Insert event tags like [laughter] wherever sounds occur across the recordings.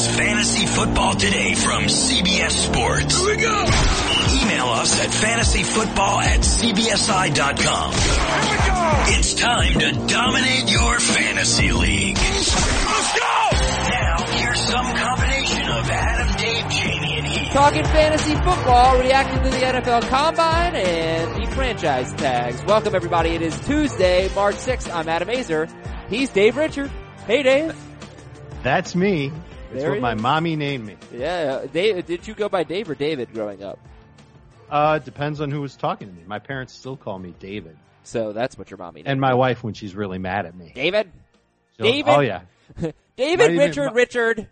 is Fantasy Football Today from CBS Sports. Here we go. Email us at fantasyfootball at cbsi.com. Here we go. It's time to dominate your fantasy league. Let's go. Now, here's some combination of Adam, Dave, Jamie, and Heath. Talking fantasy football, reacting to the NFL Combine and the franchise tags. Welcome everybody. It is Tuesday, March 6th. I'm Adam Aizer. He's Dave Richard. Hey Dave. That's me. That's There what my is. mommy named me. Yeah, Dave, did you go by Dave or David growing up? Uh, it depends on who was talking to me. My parents still call me David. So that's what your mommy named. And my wife when she's really mad at me. David? She'll- David? Oh yeah. [laughs] David Richard mi- Richard.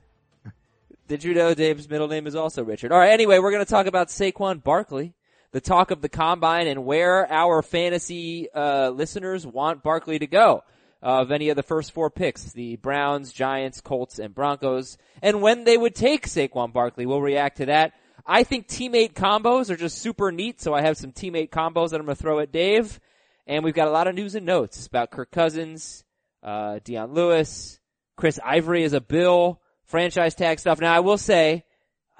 Did you know Dave's middle name is also Richard? All right. Anyway, we're going to talk about Saquon Barkley, the talk of the combine, and where our fantasy uh, listeners want Barkley to go. Of any of the first four picks, the Browns, Giants, Colts, and Broncos, and when they would take Saquon Barkley, we'll react to that. I think teammate combos are just super neat, so I have some teammate combos that I'm to throw at Dave, and we've got a lot of news and notes about Kirk Cousins, uh, Dion Lewis, Chris Ivory is a bill, franchise tag stuff. Now I will say,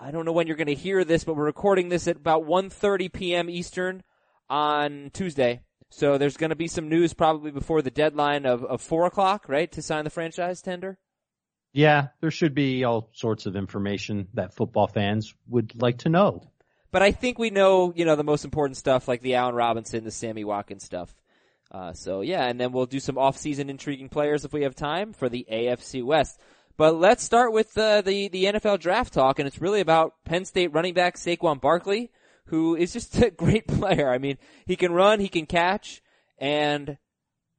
I don't know when you're to hear this, but we're recording this at about 1.30 p.m. Eastern on Tuesday. So there's going to be some news probably before the deadline of, of 4 o'clock, right, to sign the franchise tender? Yeah, there should be all sorts of information that football fans would like to know. But I think we know, you know, the most important stuff like the Allen Robinson, the Sammy Watkins stuff. Uh, so yeah, and then we'll do some off-season intriguing players if we have time for the AFC West. But let's start with uh, the the NFL draft talk, and it's really about Penn State running back Saquon Barkley, who is just [laughs] a great player. I mean, he can run, he can catch, and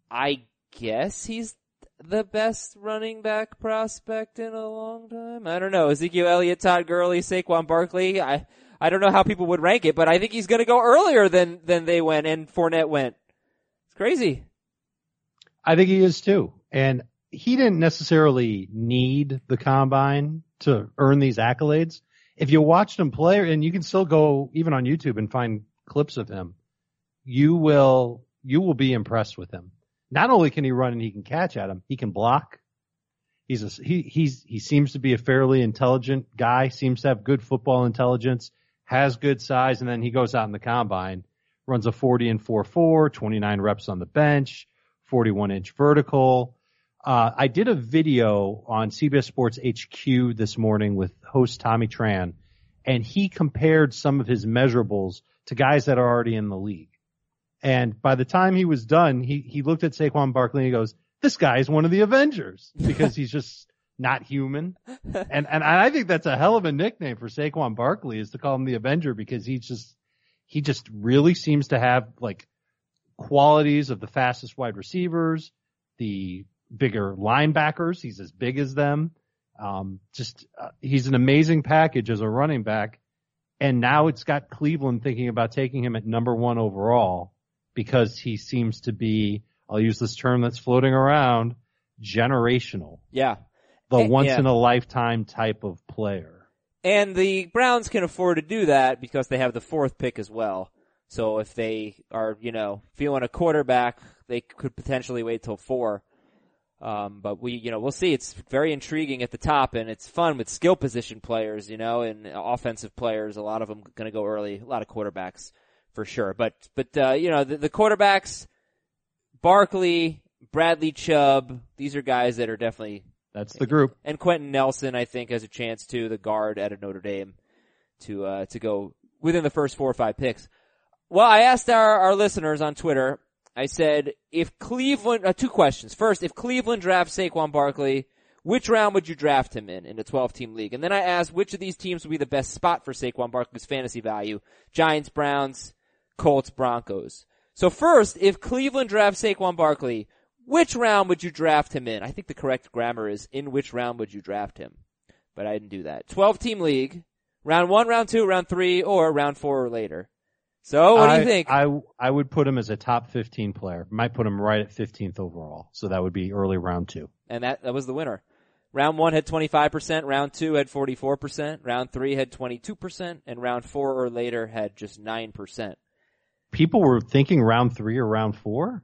I guess he's the best running back prospect in a long time. I don't know. Ezekiel Elliott, Todd Gurley, Saquon Barkley. I I don't know how people would rank it, but I think he's going to go earlier than than they went and Fournette went. It's crazy. I think he is too. And he didn't necessarily need the combine to earn these accolades. If you watched him play, and you can still go even on YouTube and find clips of him, you will, you will be impressed with him. Not only can he run and he can catch at him, he can block. He's a, he, he's, he seems to be a fairly intelligent guy, seems to have good football intelligence, has good size, and then he goes out in the combine, runs a 40 and 4-4, 29 reps on the bench, 41 inch vertical. Uh, I did a video on CBS Sports HQ this morning with host Tommy Tran, and he compared some of his measurables to guys that are already in the league. And by the time he was done, he, he looked at Saquon Barkley and he goes, this guy is one of the Avengers because he's just not human. [laughs] And, and I think that's a hell of a nickname for Saquon Barkley is to call him the Avenger because he's just, he just really seems to have like qualities of the fastest wide receivers, the bigger linebackers. He's as big as them. Um, just, uh, he's an amazing package as a running back. And now it's got Cleveland thinking about taking him at number one overall because he seems to be, I'll use this term that's floating around, generational. Yeah. The Eh, once yeah. in a lifetime type of player. And the Browns can afford to do that because they have the fourth pick as well. So if they are, you know, feeling a quarterback, they could potentially wait till four. Um, but we, you know, we'll see. It's very intriguing at the top and it's fun with skill position players, you know, and offensive players. A lot of them going to go early. A lot of quarterbacks for sure. But, but, uh, you know, the, the quarterbacks, Barkley, Bradley Chubb, these are guys that are definitely That's the group. and Quenton Nelson, I think, has a chance too, the guard out of Notre Dame, to uh, to go within the first four or five picks. Well, I asked our, our listeners on Twitter. I said, if Cleveland, uh, two questions. First, if Cleveland drafts Saquon Barkley, which round would you draft him in in a 12 team league? And then I asked which of these teams would be the best spot for Saquon Barkley's fantasy value? Giants, Browns, Colts, Broncos. So first, if Cleveland drafts Saquon Barkley, which round would you draft him in? I think the correct grammar is in which round would you draft him? But I didn't do that. 12 team league, round one, round two, round three, or round four or later. So what do you think? I I would put him as a top 15 player. Might put him right at 15th overall. So that would be early round two. and that, that was the winner. Round one had 25%, round two had 44%, round three had 22%, and round four or later had just 9%. People were thinking round three or round four.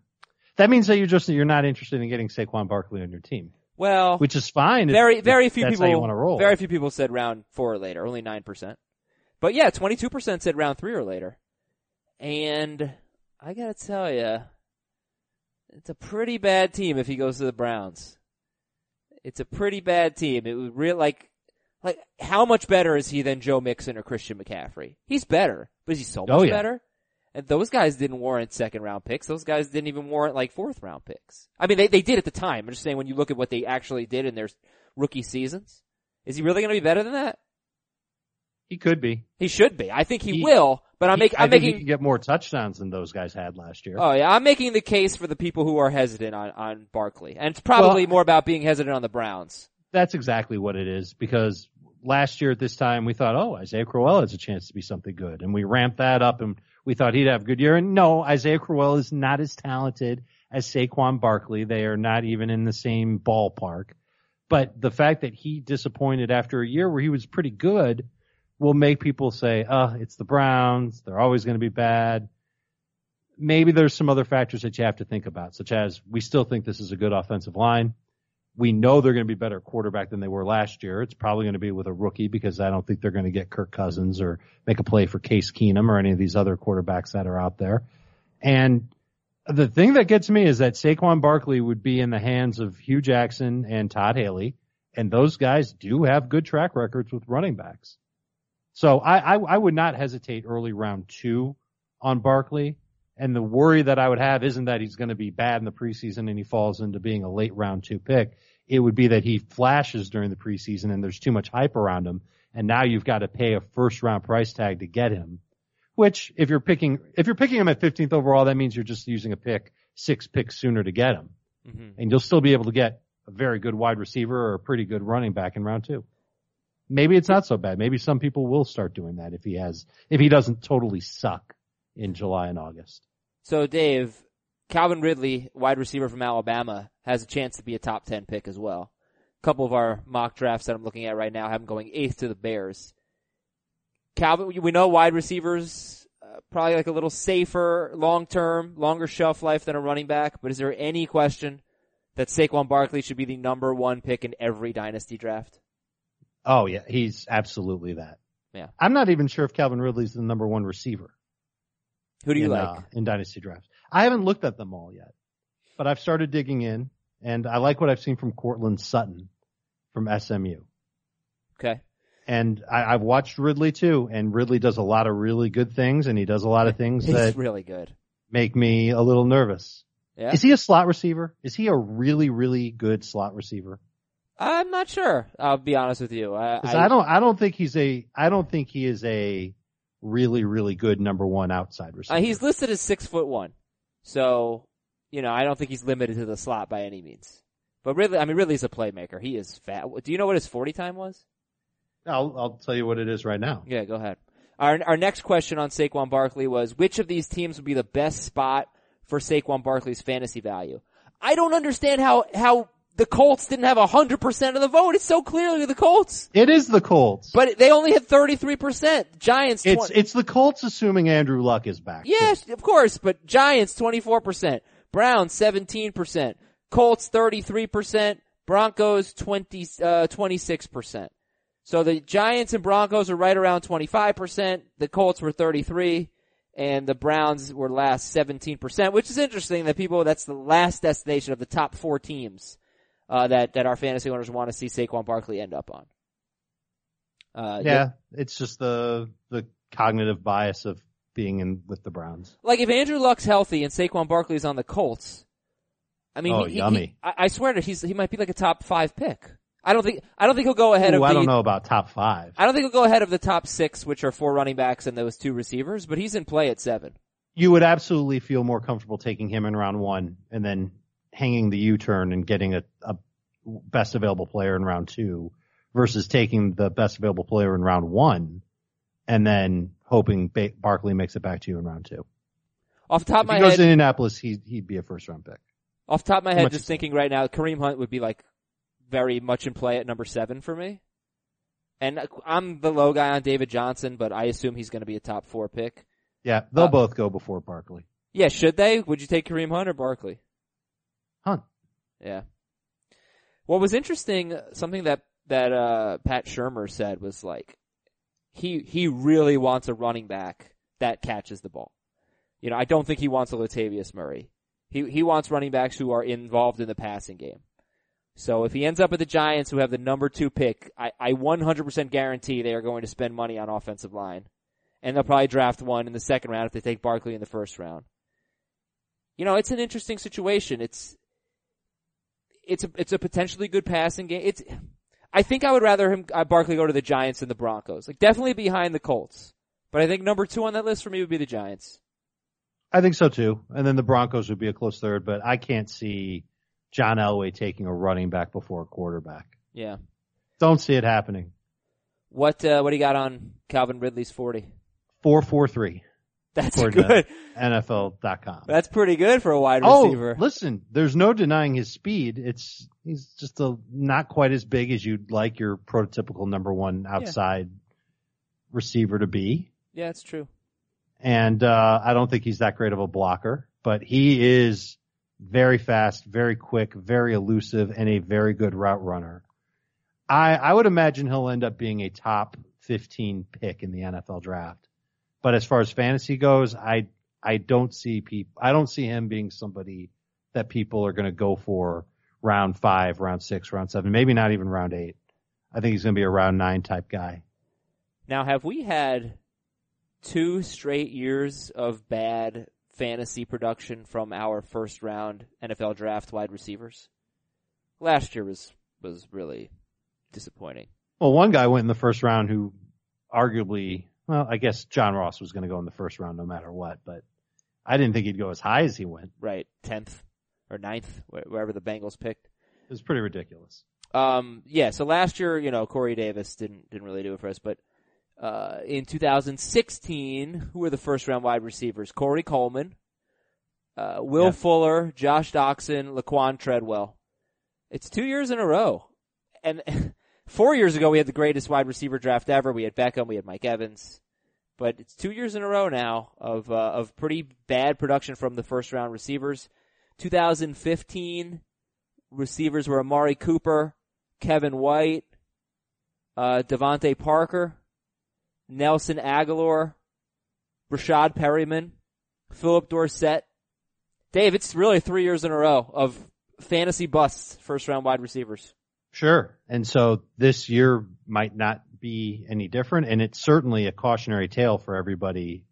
That means that you're just you're not interested in getting Saquon Barkley on your team. Well, which is fine. very, very few people. Want to roll. Very few people said round four or later. Only nine percent. But yeah, twenty-two percent said round three or later. And I gotta tell you, it's a pretty bad team if he goes to the Browns. It's a pretty bad team. It would real like, like how much better is he than Joe Mixon or Christian McCaffrey? He's better, but is he so oh, much Oh, yeah. better? And those guys didn't warrant second round picks. Those guys didn't even warrant like fourth round picks. I mean, they, they did at the time. I'm just saying when you look at what they actually did in their rookie seasons, is he really going to be better than that? he could be. He should be. I think he, He- will, but I'm, make, I I'm think he making, could get more touchdowns than those guys had last year. oh yeah, I'm making the case for the people who are hesitant on, on Barkley. And it's probably Well, more about being hesitant on the Browns. That's exactly what it is because last year at this time we thought, oh, Isaiah Crowell has a chance to be something good, and we ramped that up and we thought he'd have a good year. And no, Isaiah Crowell is not as talented as Saquon Barkley. They are not even in the same ballpark. But the fact that he disappointed after a year where he was pretty good will make people say, oh, it's the Browns. They're always going to be bad. Maybe there's some other factors that you have to think about, such as we still think this is a good offensive line. We know they're going to be better quarterback than they were last year. It's probably going to be with a rookie because I don't think they're going to get Kirk Cousins or make a play for Case Keenum or any of these other quarterbacks that are out there. And the thing that gets me is that Saquon Barkley would be in the hands of Hue Jackson and Todd Haley, and those guys do have good track records with running backs. So I, I, I would not hesitate early round two on Barkley. And the worry that I would have isn't that he's going to be bad in the preseason and he falls into being a late round two pick. It would be that he flashes during the preseason and there's too much hype around him. And now you've got to pay a first round price tag to get him. Which if you're picking, if you're picking him at 15th overall, that means you're just using a pick six picks sooner to get him. hmm And you'll still be able to get a very good wide receiver or a pretty good running back in round two. Maybe it's not so bad. Maybe some people will start doing that if he has, if he doesn't totally suck in July and August. So Dave, Calvin Ridley, wide receiver from Alabama, has a chance to be a top 10 pick as well. A couple of our mock drafts that I'm looking at right now have him going eighth to the Bears. Calvin, we know wide receivers, uh, probably like a little safer, long term, longer shelf life than a running back, but is there any question that Saquon Barkley should be the number one pick in every dynasty draft? Oh yeah, he's absolutely that. Yeah. I'm not even sure if Calvin Ridley's the number one receiver. Who do you in, like? uh, in dynasty drafts? I haven't looked at them all yet, but I've started digging in, and I like what I've seen from Courtland Sutton from SMU. okay. And I, I've watched Ridley too, and Ridley does a lot of really good things, and he does a lot of things He's that really good. make me a little nervous. Yeah. Is he a slot receiver? Is he a really, really good slot receiver? I'm not sure. I'll be honest with you. I, 'Cause I, don't, I don't think he's a, I don't think he is a really, really good number one outside receiver. Uh, he's listed as six foot one, so you know I don't think he's limited to the slot by any means. But really, I mean Ridley's a playmaker. He is fat. Do you know what his forty time was? I'll, I'll tell you what it is right now. Yeah, go ahead. Our our next question on Saquon Barkley was which of these teams would be the best spot for Saquon Barkley's fantasy value? I don't understand how how the Colts didn't have hundred percent of the vote. It's so clearly the Colts, It is the Colts. but they only had thirty three percent. Giants. it's, it's the Colts assuming Andrew Luck is back. Yes, of course, but Giants 24%, Browns 17%, Colts 33%, Broncos 20, uh, 26%. So the Giants and Broncos are right around 25%, the Colts were 33, and the Browns were last 17%, which is interesting that people, that's the last destination of the top four teams, uh, that, that our fantasy owners want to see Saquon Barkley end up on. Uh, Yeah. It's just the, the cognitive bias of being in with the Browns. Like if Andrew Luck's healthy and Saquon Barkley's on the Colts, I mean, Oh, he, yummy. he- I, I swear to he's he might be like a top five pick. I don't think I don't think he'll go ahead Ooh, of I the. don't know about top five. I don't think he'll go ahead of the top six, which are four running backs and those two receivers. But he's in play at seven. You would absolutely feel more comfortable taking him in round one and then hanging the U-turn and getting a, a best available player in round two versus taking the best available player in round one and then hoping ba- Barkley makes it back to you in round two. Off the top of my he goes head, to Indianapolis, he, he'd be a first round pick. off the top of my head, just thinking right now, Kareem Hunt would be like very much in play at number seven for me. And I'm the low guy on David Johnson, but I assume he's going to be a top four pick. Yeah, they'll Uh, both go before Barkley. Yeah, should they? Would you take Kareem Hunt or Barkley? Yeah. What was interesting, something that that uh, Pat Shurmur said was like, he he really wants a running back that catches the ball. You know, I don't think he wants a Latavius Murray. He he wants running backs who are involved in the passing game. So if he ends up at the Giants who have the number two pick, I, I 100% guarantee they are going to spend money on offensive line. And they'll probably draft one in the second round if they take Barkley in the first round. You know, it's an interesting situation. It's, it's a, it's a potentially good passing game. It's, I think I would rather him, uh, Barkley go to the Giants than the Broncos. Like definitely behind the Colts. But I think number two on that list for me would be the Giants. I think so too. And then the Broncos would be a close third, but I can't see John Elway taking a running back before a quarterback. Yeah. Don't see it happening. What uh, what do you got on Calvin Ridley's forty? Four four three. That's good. NFL.com. That's pretty good for a wide receiver. oh, receiver. listen, there's no denying his speed. It's he's just a not quite as big as you'd like your prototypical number one outside yeah. receiver to be. Yeah, it's true. And uh, I don't think he's that great of a blocker, but he is very fast, very quick, very elusive, and a very good route runner. I, I would imagine he'll end up being a top 15 pick in the NFL draft. But as far as fantasy goes, I, I don't see people, I don't see him being somebody that people are going to go for round five, round six, round seven, maybe not even round eight. I think he's going to be a round nine type guy. Now, have we had two straight years of bad fantasy production from our first round NFL draft wide receivers. Last year was was really disappointing. Well, one guy went in the first round who arguably, well, I guess John Ross was going to go in the first round no matter what, but I didn't think he'd go as high as he went. Right, tenth or ninth, wherever the Bengals picked. It was pretty ridiculous. Um, yeah. So last year, you know, Corey Davis didn't didn't really do it for us, but uh, in 2016, who were the first round wide receivers? Corey Coleman, uh, Will yeah. Fuller, Josh Doctson, Laquan Treadwell. It's two years in a row. And [laughs] four years ago, we had the greatest wide receiver draft ever. We had Beckham, we had Mike Evans. But it's two years in a row now of, uh, of pretty bad production from the first round receivers. 2015 receivers were Amari Cooper, Kevin White, uh, DeVante Parker, Nelson Agholor, Breshad Perriman, Phillip Dorsett. Dave, it's really three years in a row of fantasy busts, first round wide receivers. Sure. And so this year might not be any different. And it's certainly a cautionary tale for everybody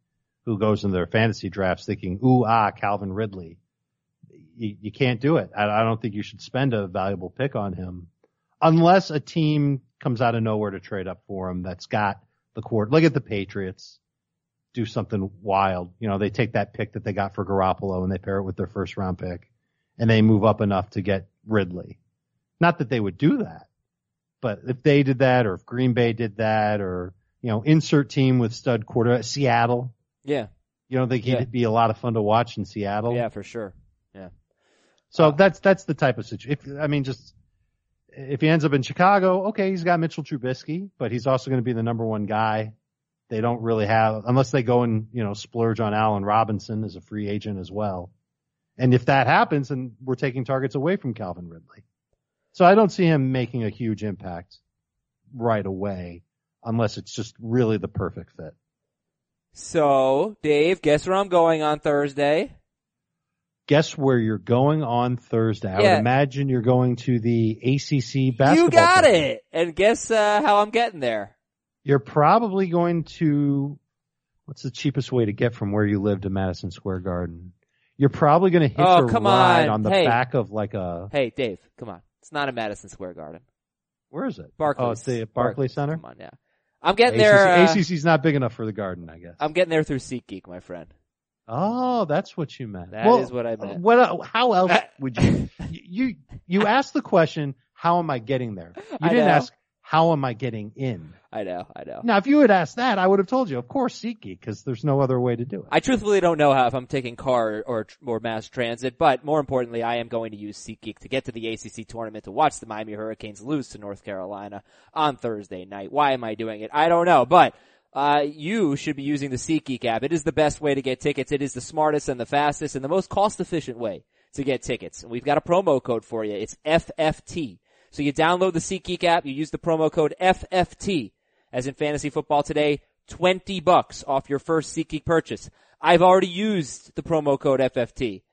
who goes into their fantasy drafts thinking, ooh, ah, Calvin Ridley. You, you can't do it. I, I don't think you should spend a valuable pick on him unless a team comes out of nowhere to trade up for him that's got the court. Look at the Patriots do something wild. You know, they take that pick that they got for Garoppolo and they pair it with their first round pick and they move up enough to get Ridley. Not that they would do that, but if they did that or if Green Bay did that or, you know, insert team with stud quarter, Seattle. Yeah. You know, they could yeah. be a lot of fun to watch in Seattle. Yeah, for sure. Yeah. So uh, that's, that's the type of situation. If, I mean, just if he ends up in Chicago, okay, he's got Mitchell Trubisky, but he's also going to be the number one guy. They don't really have, unless they go and, you know, splurge on Allen Robinson as a free agent as well. And if that happens, then we're taking targets away from Calvin Ridley. So I don't see him making a huge impact right away unless it's just really the perfect fit. So, Dave, guess where I'm going on Thursday? guess where you're going on Thursday. I yeah. would imagine you're going to the ACC basketball. You got tournament. it. And guess uh, how I'm getting there. You're probably going to. What's the cheapest way to get from where you live to Madison Square Garden? You're probably going to hitch oh, a ride on. on the hey. back of like a. Hey, Dave, come on. It's not a Madison Square Garden. Where is it? Barclays. Oh, it's the Barclay Center. Come on, yeah. I'm getting ACC, there. Uh, ACC's not big enough for the Garden, I guess. I'm getting there through SeatGeek, my friend. Oh, that's what you meant. That well, is what I meant. What? How else [laughs] would you? you you asked the question, "How am I getting there?" You I didn't know. ask, "How am I getting in?" I know, I know. Now, if you had asked that, I would have told you, of course, SeatGeek, because there's no other way to do it. I truthfully don't know how if I'm taking car or or mass transit, but more importantly, I am going to use SeatGeek to get to the ACC tournament to watch the Miami Hurricanes lose to North Carolina on Thursday night. Why am I doing it? I don't know, but uh, you should be using the SeatGeek app. It is the best way to get tickets. It is the smartest and the fastest and the most cost efficient way to get tickets. And we've got a promo code for you. It's FFT. So you download the SeatGeek app, you use the promo code FFT, as in fantasy football today, 20 bucks off your first SeatGeek purchase. I've already used the promo code FFT.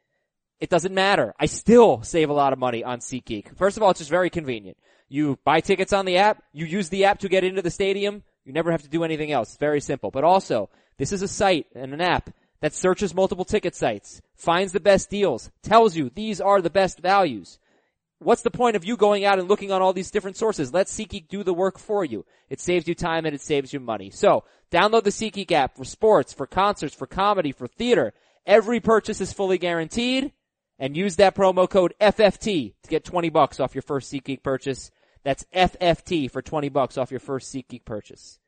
It doesn't matter. I still save a lot of money on SeatGeek. First of all, it's just very convenient. You buy tickets on the app, you use the app to get into the stadium, you never have to do anything else. Very simple. But also, this is a site and an app that searches multiple ticket sites, finds the best deals, tells you these are the best values. What's the point of you going out and looking on all these different sources? Let SeatGeek do the work for you. It saves you time and it saves you money. So, download the SeatGeek app for sports, for concerts, for comedy, for theater. Every purchase is fully guaranteed and use that promo code FFT to get 20 bucks off your first SeatGeek purchase. That's FFT for 20 bucks off your first SeatGeek purchase.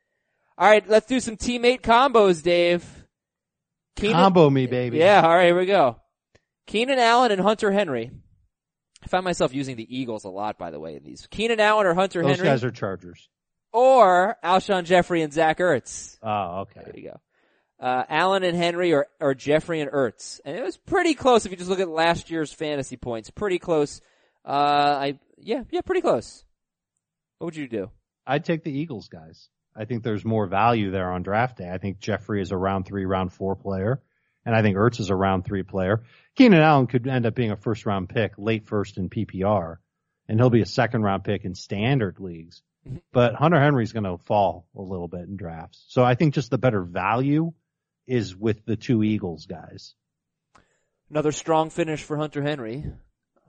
All right, let's do some teammate combos, Dave. Keenan, Combo me, baby. Yeah, all right, here we go. Keenan Allen and Hunter Henry. I find myself using the Eagles a lot, by the way, in these. Keenan Allen or Hunter Those Henry. guys are Chargers. Or Alshon Jeffery and Zach Ertz. Oh, okay. There you go. Uh, Allen and Henry or, or Jeffery and Ertz. And it was pretty close if you just look at last year's fantasy points. Pretty close. Uh, I, yeah, yeah, pretty close. What would you do? I'd take the Eagles guys. I think there's more value there on draft day. I think Jeffery is a round three, round four player, and I think Ertz is a round three player. Keenan Allen could end up being a first round pick, late first in PPR, and he'll be a second round pick in standard leagues. Mm-hmm. But Hunter Henry's going to fall a little bit in drafts. So I think just the better value is with the two Eagles guys. Another strong finish for Hunter Henry.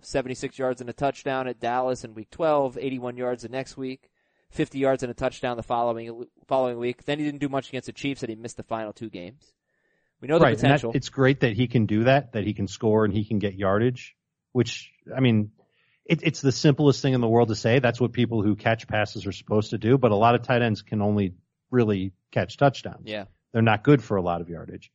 76 yards and a touchdown at Dallas in week 12, 81 yards the next week. 50 yards and a touchdown the following following week. Then he didn't do much against the Chiefs, and he missed the final two games. We know the right, potential. That, it's great that he can do that, that he can score and he can get yardage. Which I mean, it, it's the simplest thing in the world to say. That's what people who catch passes are supposed to do. But a lot of tight ends can only really catch touchdowns. Yeah, they're not good for a lot of yardage.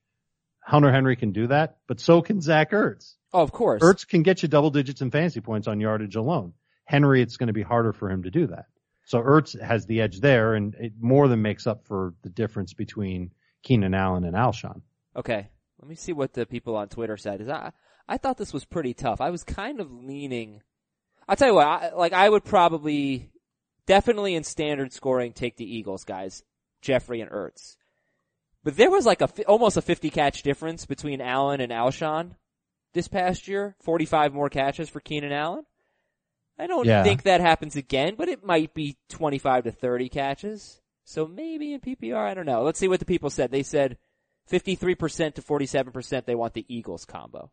Hunter Henry can do that, but so can Zach Ertz. Oh, of course. Ertz can get you double digits in fantasy points on yardage alone. Henry, it's going to be harder for him to do that. So Ertz has the edge there, and it more than makes up for the difference between Keenan Allen and Alshon. Okay, let me see what the people on Twitter said. Is I I thought this was pretty tough. I was kind of leaning. I'll tell you what, I, like I would probably, definitely in standard scoring, take the Eagles guys, Jeffery and Ertz. But there was like a almost a 50 catch difference between Allen and Alshon this past year. 45 more catches for Keenan Allen. I don't yeah. think that happens again, but it might be 25 to 30 catches. So maybe in PPR, I don't know. Let's see what the people said. They said 53% to 47% they want the Eagles combo.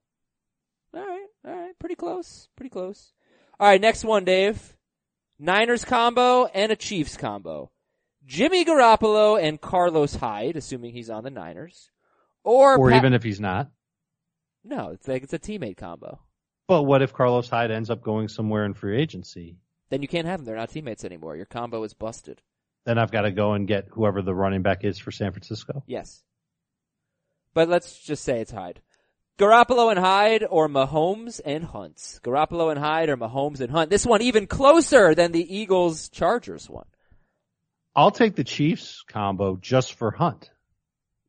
Alright, alright, pretty close, pretty close. Alright, next one, Dave. Niners combo and a Chiefs combo. Jimmy Garoppolo and Carlos Hyde, assuming he's on the Niners. Or, or even if he's not. No, it's like it's a teammate combo. But what if Carlos Hyde ends up going somewhere in free agency? Then you can't have them. They're not teammates anymore. Your combo is busted. Then I've got to go and get whoever the running back is for San Francisco. Yes. But let's just say it's Hyde. Garoppolo and Hyde or Mahomes and Hunt. Garoppolo and Hyde or Mahomes and Hunt. This one even closer than the Eagles Chargers one. I'll take the Chiefs combo just for Hunt.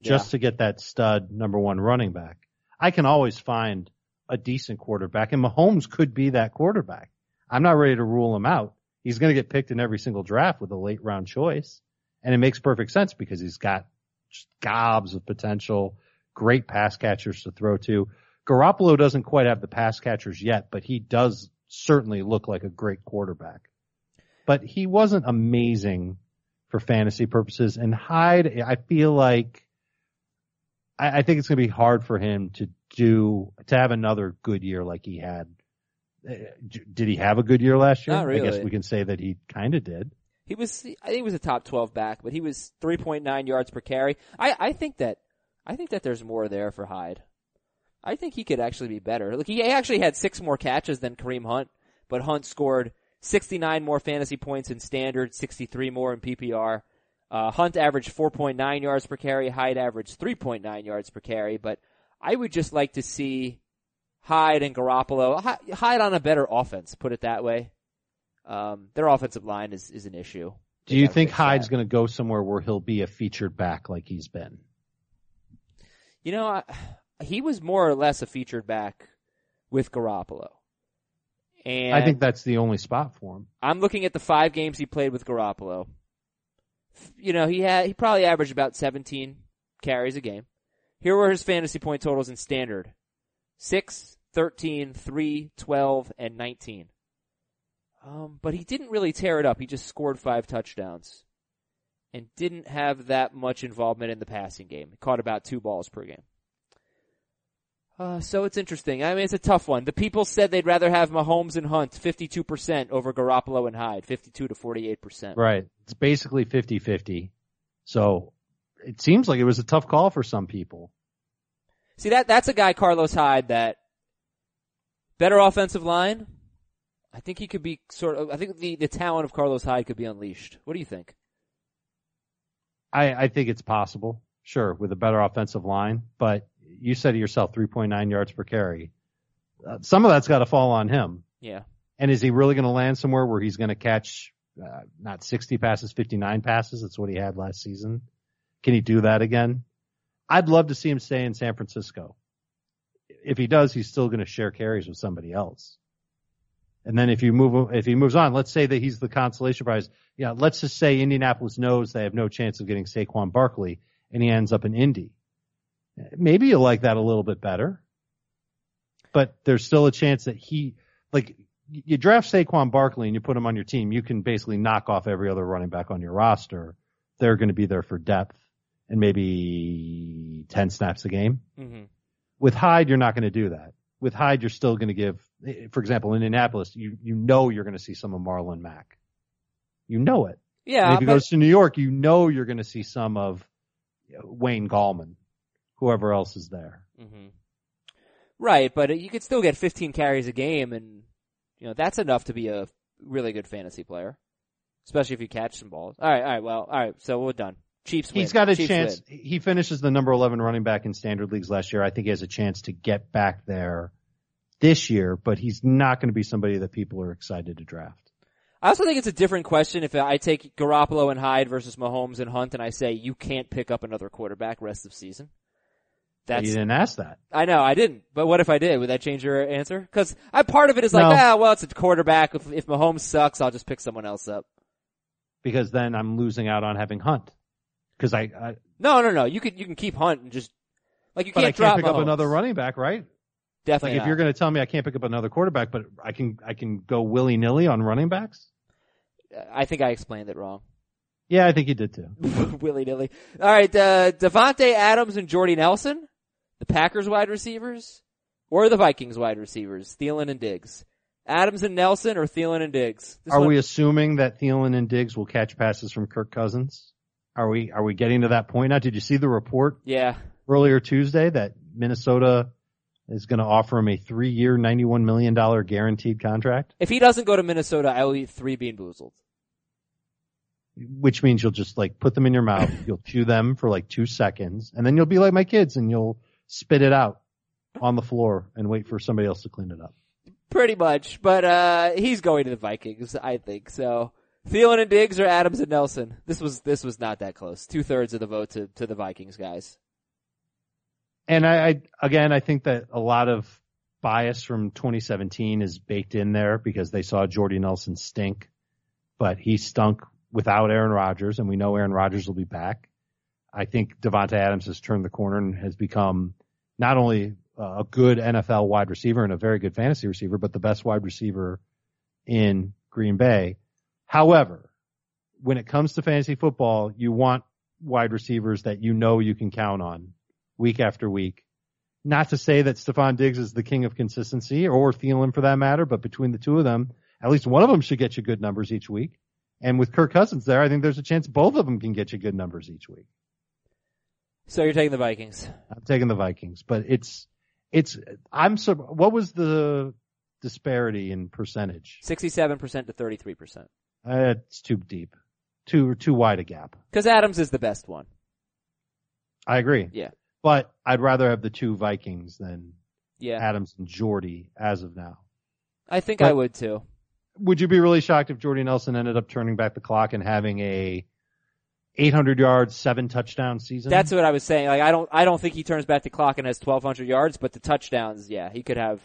Just yeah. to get that stud number one running back. I can always find a decent quarterback, and Mahomes could be that quarterback. I'm not ready to rule him out. He's going to get picked in every single draft with a late round choice, and it makes perfect sense because he's got just gobs of potential, great pass catchers to throw to. Garoppolo doesn't quite have the pass catchers yet, but he does certainly look like a great quarterback. But he wasn't amazing for fantasy purposes, and Hyde, I feel like I, I think it's going to be hard for him to do to have another good year like he had. Uh, did he have a good year last year? Not really. I guess we can say that he kind of did. He was, I think he was a top 12 back, but he was 3.9 yards per carry. I, I think that, I think that there's more there for Hyde. I think he could actually be better. Look, he actually had six more catches than Kareem Hunt, but Hunt scored 69 more fantasy points in standard, 63 more in PPR. Uh, Hunt averaged 4.9 yards per carry. Hyde averaged 3.9 yards per carry. But I would just like to see Hyde and Garoppolo Hyde on a better offense. Put it that way. Um, their offensive line is is an issue. Do you think Hyde's going to go somewhere where he'll be a featured back like he's been? You know, I, [sighs] he was more or less a featured back with Garoppolo. And I think that's the only spot for him. I'm looking at the five games he played with Garoppolo. You know, he had he probably averaged about 17 carries a game. Here were his fantasy point totals in standard. 6, 13, 3, 12, and 19. Um, but he didn't really tear it up. He just scored five touchdowns and didn't have that much involvement in the passing game. He caught about two balls per game. Uh, so it's interesting. I mean, it's a tough one. The people said they'd rather have Mahomes and Hunt 52% over Garoppolo and Hyde, 52 to 48%. Right. It's basically 50-50. So it seems like it was a tough call for some people. See that that's a guy Carlos Hyde that better offensive line. I think he could be sort of. I think the the talent of Carlos Hyde could be unleashed. What do you think? I, I think it's possible, sure, with a better offensive line. But you said to yourself, 3.9 yards per carry. Uh, some of that's got to fall on him. Yeah. And is he really going to land somewhere where he's going to catch uh, not 60 passes, 59 passes? That's what he had last season. Can he do that again? I'd love to see him stay in San Francisco. If he does, he's still going to share carries with somebody else. And then if you move, if he moves on, let's say that he's the consolation prize. Yeah, let's just say Indianapolis knows they have no chance of getting Saquon Barkley and he ends up in Indy. Maybe you'll like that a little bit better. But there's still a chance that he, like, you draft Saquon Barkley and you put him on your team, you can basically knock off every other running back on your roster. They're going to be there for depth and maybe 10 snaps a game. Mm-hmm. With Hyde, you're not going to do that. With Hyde, you're still going to give, for example, in Indianapolis, you, you know you're going to see some of Marlon Mack. You know it. Yeah. And if he but- goes to New York, you know you're going to see some of Wayne Gallman, whoever else is there. Mm-hmm. Right, but you could still get 15 carries a game, and you know that's enough to be a really good fantasy player, especially if you catch some balls. All right, all right, well, all right, so we're done. Chiefs win. He's got a Chiefs chance. win. He finishes the number 11 running back in standard leagues last year. I think he has a chance to get back there this year, but he's not going to be somebody that people are excited to draft. I also think it's a different question if I take Garoppolo and Hyde versus Mahomes and Hunt, and I say you can't pick up another quarterback rest of season. That's you didn't ask that. I know I didn't, but what if I did? Would that change your answer? Because I part of it is like, No. ah, well, it's a quarterback. If, if Mahomes sucks, I'll just pick someone else up. because then I'm losing out on having Hunt. Because I, I No, no, no. You can you can keep Hunt and just like you can't can't pick up another running back, right? Definitely. Like if you're going to tell me I can't pick up another quarterback, but I can I can go willy nilly on running backs. I think I explained it wrong. Yeah, I think you did too. [laughs] Willy nilly. All right, uh, Davante Adams and Jordy Nelson, the Packers wide receivers, or the Vikings wide receivers, Thielen and Diggs. Adams and Nelson, or Thielen and Diggs. This Are one- we assuming that Thielen and Diggs will catch passes from Kirk Cousins? Are we are we getting to that point now? Did you see the report Yeah. earlier Tuesday that Minnesota is going to offer him a three year, ninety one million dollar guaranteed contract, If he doesn't go to Minnesota, I will eat three BeanBoozled. which means you'll just like put them in your mouth, [laughs] you'll chew them for like two seconds, and then you'll be like my kids and you'll spit it out on the floor and wait for somebody else to clean it up. Pretty much, but uh he's going to the Vikings, I think. So Thielen and Diggs or Adams and Nelson. This was this was not that close. Two thirds of the vote to, to the Vikings guys. And I, I again, I think that a lot of bias from 2017 is baked in there because they saw Jordy Nelson stink, but he stunk without Aaron Rodgers, and we know Aaron Rodgers will be back. I think Davante Adams has turned the corner and has become not only a good NFL wide receiver and a very good fantasy receiver, but the best wide receiver in Green Bay. However, when it comes to fantasy football, you want wide receivers that you know you can count on week after week. Not to say that Stefon Diggs is the king of consistency or Thielen for that matter, but between the two of them, at least one of them should get you good numbers each week. And with Kirk Cousins there, I think there's a chance both of them can get you good numbers each week. So you're taking the Vikings. I'm taking the Vikings, but it's, it's, I'm so, what was the disparity in percentage? 67% to 33%. Uh, it's too deep, too, too wide a gap. Cause Adams is the best one. I agree. Yeah. But I'd rather have the two Vikings than Yeah. Adams and Jordy as of now. I think But- I would too. would you be really shocked if Jordy Nelson ended up turning back the clock and having a 800 yards, seven touchdown season? That's what I was saying. Like I don't, I don't think he turns back the clock and has 1200 yards, but the touchdowns, yeah, he could have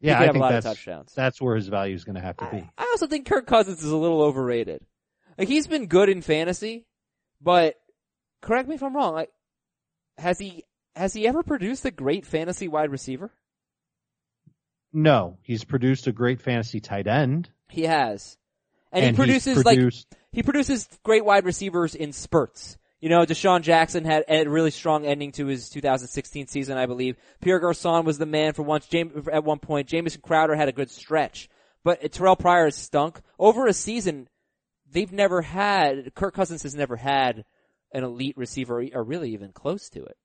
Yeah, could I have think a lot of that's touchdowns. that's where his value is going to have to be. I, I also think Kirk Cousins is a little overrated. Like he's been good in fantasy, but correct me if I'm wrong. Like, has he has he ever produced a great fantasy wide receiver? No, he's produced a great fantasy tight end, He has, and, and he produces like he produces great wide receivers in spurts. You know, DeSean Jackson had a really strong ending to his 2016 season, I believe. Pierre Garcon was the man for once. James, at one point, Jamison Crowder had a good stretch, but Terrelle Pryor has stunk over a season. They've never had Kirk Cousins has never had an elite receiver, or really even close to it.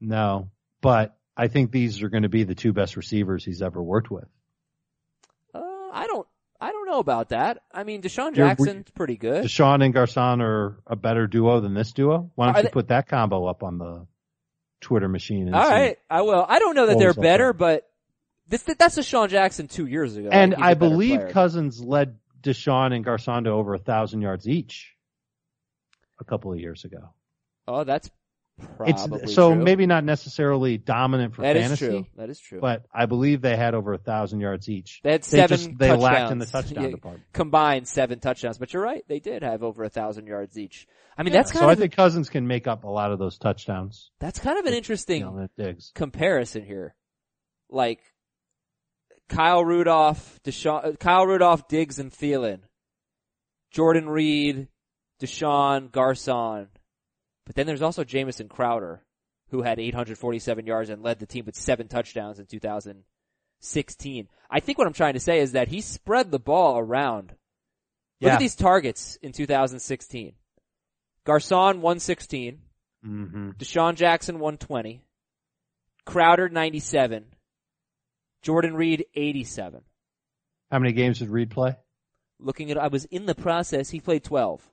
No, but I think these are going to be the two best receivers he's ever worked with. Uh, I don't, I don't know about that. I mean, DeSean Jackson's pretty good. DeSean and Garcon are a better duo than this duo. Why don't you they- put that combo up on the Twitter machine? And All I will. I don't know that they're up better, but this that's DeSean Jackson two years ago. And Like, he's a I believe player. Cousins led DeSean and Garcon to over a thousand yards each a couple of years ago. Oh, that's probably It's so true. maybe not necessarily dominant for That is fantasy, true. That is true. but I believe they had over a thousand yards each. they had They seven just they lacked in the touchdown [laughs] Yeah, department. Combined seven touchdowns, but you're right. They did have over a thousand yards each. I mean, that's kind so I of think Cousins can make up a lot of those touchdowns. that's kind of an You interesting know, digs. comparison here. Like Kyle Rudolph, DeSean, uh, Kyle Rudolph, Diggs, and Thielen, Jordan Reed, DeSean, Garcon, but then there's also Jamison Crowder, who had 847 yards and led the team with seven touchdowns in 2016. I think what I'm trying to say is that he spread the ball around. Look Yeah. at these targets in 2016. Garcon 116, hmm DeSean Jackson 120, Crowder 97, Jordan Reed 87. How many games did Reed play? Looking at, I was in the process. He played 12.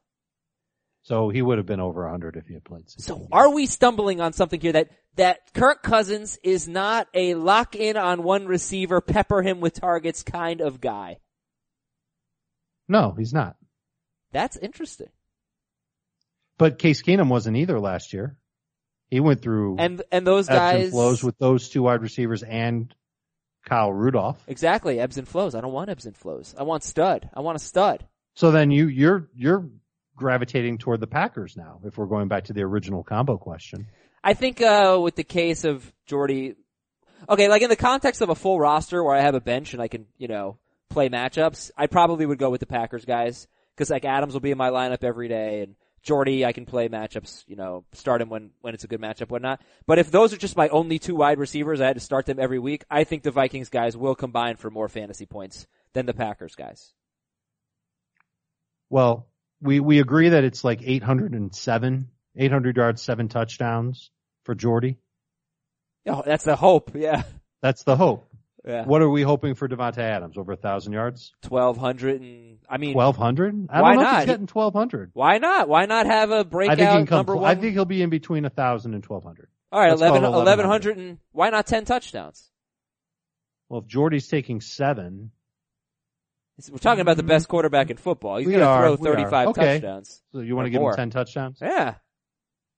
So he would have been over 100 if he had played. So are we stumbling on something here that, that Kirk Cousins is not a lock in on one receiver, pepper him with targets kind of guy? no, he's not. That's interesting. But Case Keenum wasn't either last year. He went through And, and those ebbs guys. and flows with those two wide receivers and Kyle Rudolph. Exactly. Ebbs and flows. I don't want ebbs and flows. I want stud. I want a stud. So then you you're you're gravitating toward the Packers now. If we're going back to the original combo question, I think uh with the case of Jordy, okay, like in the context of a full roster where I have a bench and I can, you know, play matchups, I probably would go with the Packers guys because like Adams will be in my lineup every day and Jordy I can play matchups, you know, start him when when it's a good matchup, whatnot. But if those are just my only two wide receivers, I had to start them every week. I think the Vikings guys will combine for more fantasy points than the Packers guys. well, we we agree that it's like 807, 800 yards, seven touchdowns for Jordy. Oh, that's the hope. Yeah, That's the hope. yeah. What are we hoping for Davante Adams? Over a thousand yards, Twelve hundred and I mean, twelve hundred. I Why don't know if he's getting twelve hundred. why not? Why not have a breakout think he can come. number one? I think he'll be in between a thousand and twelve hundred. All right, Let's call 11, it 1100 and why not 10 touchdowns? Well, if Jordy's taking seven, We're talking about the best mm-hmm. quarterback in football. He's We going to are, throw we are. 35 Okay. touchdowns. so you want Or to give more. him ten touchdowns? Yeah.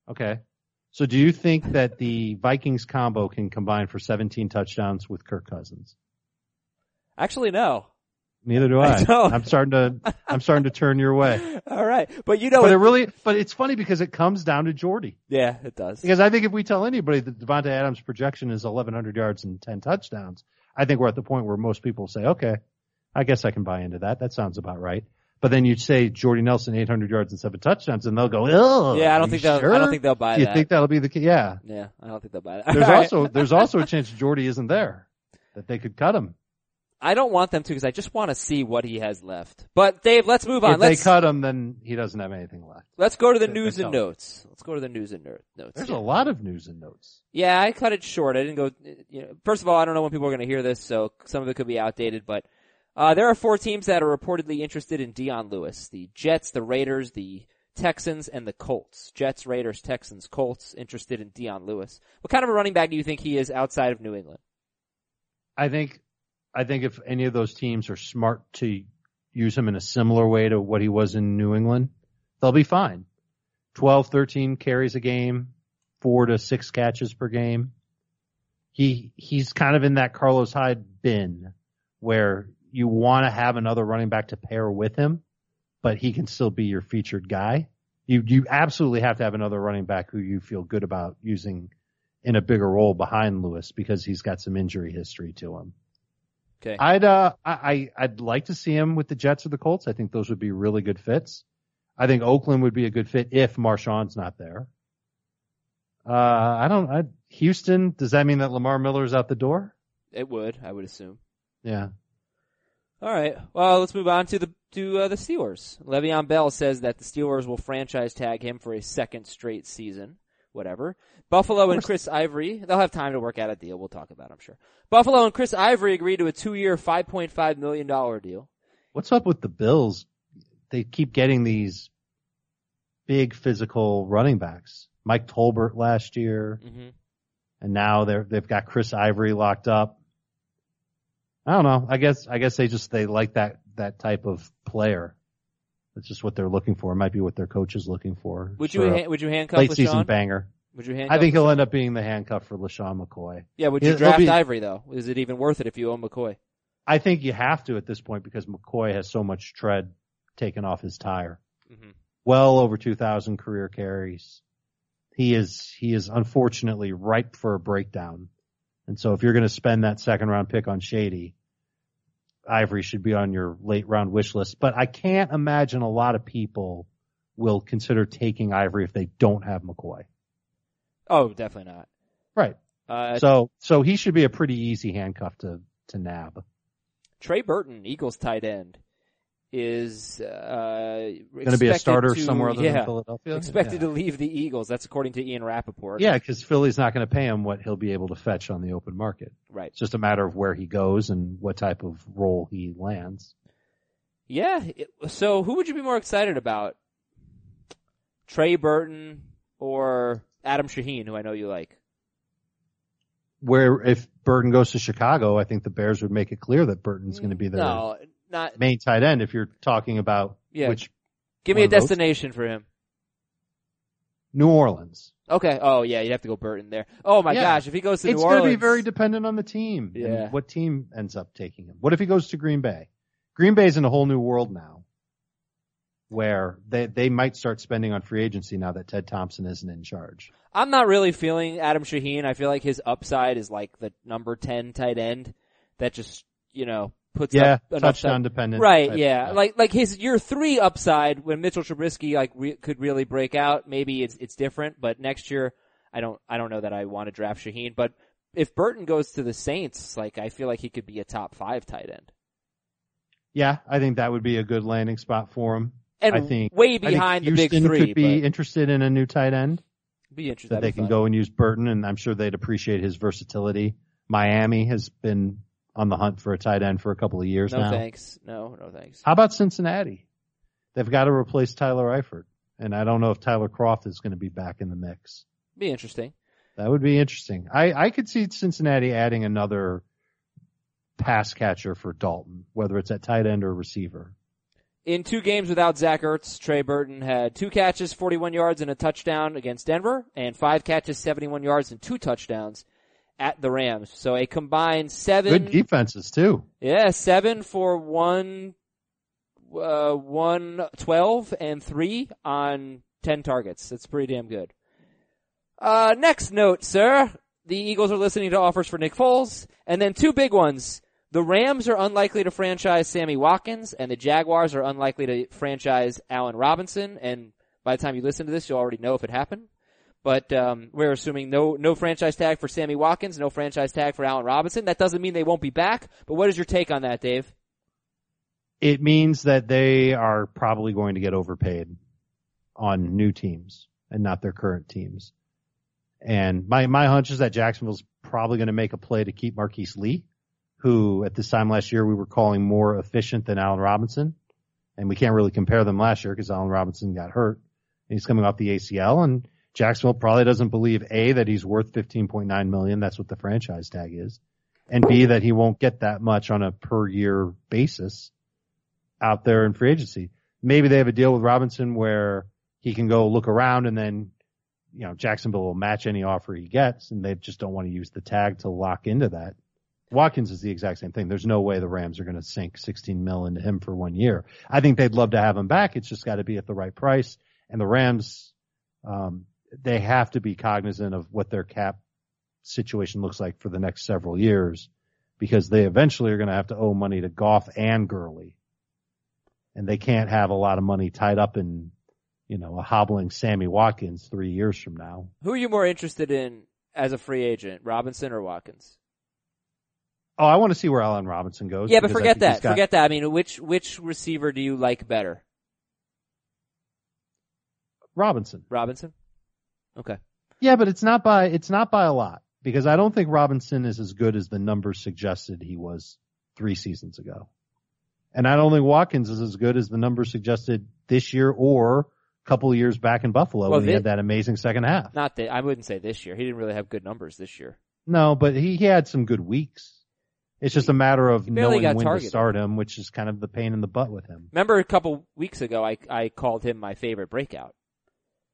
Okay. So do you think that the Vikings combo can combine for 17 touchdowns with Kirk Cousins? Actually, no. Neither do [laughs] I I. don't. I'm starting to, I'm starting to turn your way. [laughs] All right. But you know, But it it- really, but it's funny because it comes down to Jordy. yeah, it does. Because I think if we tell anybody that Davante Adams' projection is 1,100 yards and 10 touchdowns, I think we're at the point where most people say, okay, I guess I can buy into that. That sounds about right. But then you'd say Jordy Nelson 800 yards and seven touchdowns, and they'll go, oh, Yeah, I don't think they'll, I don't think they'll buy you that. think that'll be the? Yeah. yeah, I don't think they'll buy that. There's [laughs] All right. also there's also a chance Jordy isn't there, that they could cut him. I don't want them to because I just want to see what he has left. But Dave, let's move on. If they Let's, cut him, then he doesn't have anything left. let's go to the news and notes. Let's go to the news and ner- notes. There's here. a lot of news and notes. Yeah, I cut it short. I didn't go. You know, first of all, I don't know when people are going to hear this, so some of it could be outdated. But uh, there are four teams that are reportedly interested in Dion Lewis: the Jets, the Raiders, the Texans, and the Colts. Jets, Raiders, Texans, Colts interested in Dion Lewis. What kind of a running back do you think he is outside of New England? I think I think if any of those teams are smart to use him in a similar way to what he was in New England, they'll be fine. 12, 13 carries a game, four to six catches per game. He he's kind of in that Carlos Hyde bin where you want to have another running back to pair with him, but he can still be your featured guy. You you absolutely have to have another running back who you feel good about using in a bigger role behind Lewis because he's got some injury history to him. Okay. I'd uh I I'd like to see him with the Jets or the Colts. I think those would be really good fits. I think Oakland would be a good fit if Marshawn's not there. Uh, I don't. I, Houston. Does that mean that Lamar Miller's out the door? It would, I would assume. Yeah. All right. Well, let's move on to the to uh, the Steelers. Le'Veon Bell says that the Steelers will franchise tag him for a second straight season. Whatever. Buffalo and Chris Ivory, they'll have time to work out a deal. We'll talk about, it, I'm sure. Buffalo and Chris Ivory agreed to a two-year, $5.5 million deal. What's up with the Bills? They keep getting these big physical running backs. Mike Tolbert last year, mm-hmm. and now they're they've got Chris Ivory locked up. I don't know. I guess I guess they just they like that that type of player. That's just what they're looking for. It might be what their coach is looking for. Would you ha- would you handcuff late LeSean? season banger? Would you handcuff? I think LeSean? he'll end up being the handcuff for LeSean McCoy. Yeah. Would you He'll draft be- Ivory though? Is it even worth it if you own McCoy? I think you have to at this point because McCoy has so much tread taken off his tire. Mm-hmm. Well over 2,000 career carries. He is he is unfortunately ripe for a breakdown. And so if you're going to spend that second round pick on Shady, Ivory should be on your late round wish list. But I can't imagine a lot of people will consider taking Ivory if they don't have McCoy. Oh, definitely not. Right. Uh, So so he should be a pretty easy handcuff to to nab. Trey Burton, Eagles tight end, is uh, Going to be a starter to- somewhere other yeah, than Philadelphia. Expected yeah. to leave the Eagles. That's according to Ian Rapoport. Yeah, because Philly's not going to pay him what he'll be able to fetch on the open market. Right. It's just a matter of where he goes and what type of role he lands. Yeah. it- so who would you be more excited about? Trey Burton or Adam Shaheen, who I know you like? Where if Burton goes to Chicago, I think the Bears would make it clear that Burton's going to be there. No, not. main tight end. If you're talking about Yeah. which Give me a of those? destination for him. New Orleans, Okay. Oh yeah, you'd have to go Burton there. Oh my Yeah. gosh, if he goes to it's New going to be very dependent on the team Yeah. what team ends up taking him. What if he goes to Green Bay? Green Bay's in a whole new world now, where they they might start spending on free agency now that Ted Thompson isn't in charge. I'm not really feeling Adam Shaheen. I feel like his upside is like the number 10 tight end that just, you know, puts Yeah, up touchdown dependent. Right, yeah. Like, like his year three upside when Mitchell Trubisky like re- could really break out, maybe it's, it's different, but next year, I don't, I don't know that I want to draft Shaheen, but if Burton goes to the Saints, like I feel like he could be a top five tight end. Yeah, I think that would be a good landing spot for him. And I think way I think behind the big three, could be interested in a new tight end be interesting. that they can go and use Burton, and I'm sure they'd appreciate his versatility. Miami has been on the hunt for a tight end for a couple of years now. No now. thanks. No, no thanks. How about Cincinnati? They've got to replace Tyler Eifert, and I don't know if Tyler Kroft is going to be back in the mix. Be interesting. That would be interesting. I, I could see Cincinnati adding another pass catcher for Dalton, whether it's at tight end or receiver. In two games without Zach Ertz, Trey Burton had two catches, 41 yards, and a touchdown against Denver, and five catches, 71 yards, and two touchdowns at the Rams. So a combined seven. Good defenses too. Yeah, seven for one, uh, one twelve and three on ten targets. That's pretty damn good. Uh, next note, sir. The Eagles are listening to offers for Nick Foles, and then two big ones. The Rams are unlikely to franchise Sammy Watkins, and the Jaguars are unlikely to franchise Allen Robinson. And by the time you listen to this, you'll already know if it happened. But um, we're assuming no no franchise tag for Sammy Watkins, no franchise tag for Allen Robinson. That doesn't mean they won't be back. But what is your take on that, Dave? It means that they are probably going to get overpaid on new teams and not their current teams. And my, my hunch is that Jacksonville's probably going to make a play to keep Marquise Lee, who at this time last year we were calling more efficient than Allen Robinson. And we can't really compare them last year because Allen Robinson got hurt. And he's coming off the ACL and Jacksonville probably doesn't believe A, that he's worth 15.9 million. That's what the franchise tag is. And B, that he won't get that much on a per year basis out there in free agency. Maybe they have a deal with Robinson where he can go look around and then, you know, Jacksonville will match any offer he gets and they just don't want to use the tag to lock into that. Watkins is the exact same thing. There's no way the Rams are going to sink 16 mil into him for one year. I think they'd love to have him back. It's just got to be at the right price. And the Rams, um, they have to be cognizant of what their cap situation looks like for the next several years because they eventually are going to have to owe money to Goff and Gurley. And they can't have a lot of money tied up in, you know, a hobbling Sammy Watkins three years from now. Who are you more interested in as a free agent, Robinson or Watkins? Oh, I want to see where Allen Robinson goes. Yeah, but forget that. Got... Forget that. I mean, which which receiver do you like better? Robinson. Robinson. Okay. Yeah, but it's not by it's not by a lot because I don't think Robinson is as good as the numbers suggested he was three seasons ago. And I don't think Watkins is as good as the numbers suggested this year or a couple of years back in Buffalo well, when he had that amazing second half. Not that I wouldn't say this year. He didn't really have good numbers this year. No, but he, he had some good weeks. It's just a matter of knowing when targeted. to start him, which is kind of the pain in the butt with him. Remember a couple weeks ago, I I called him my favorite breakout,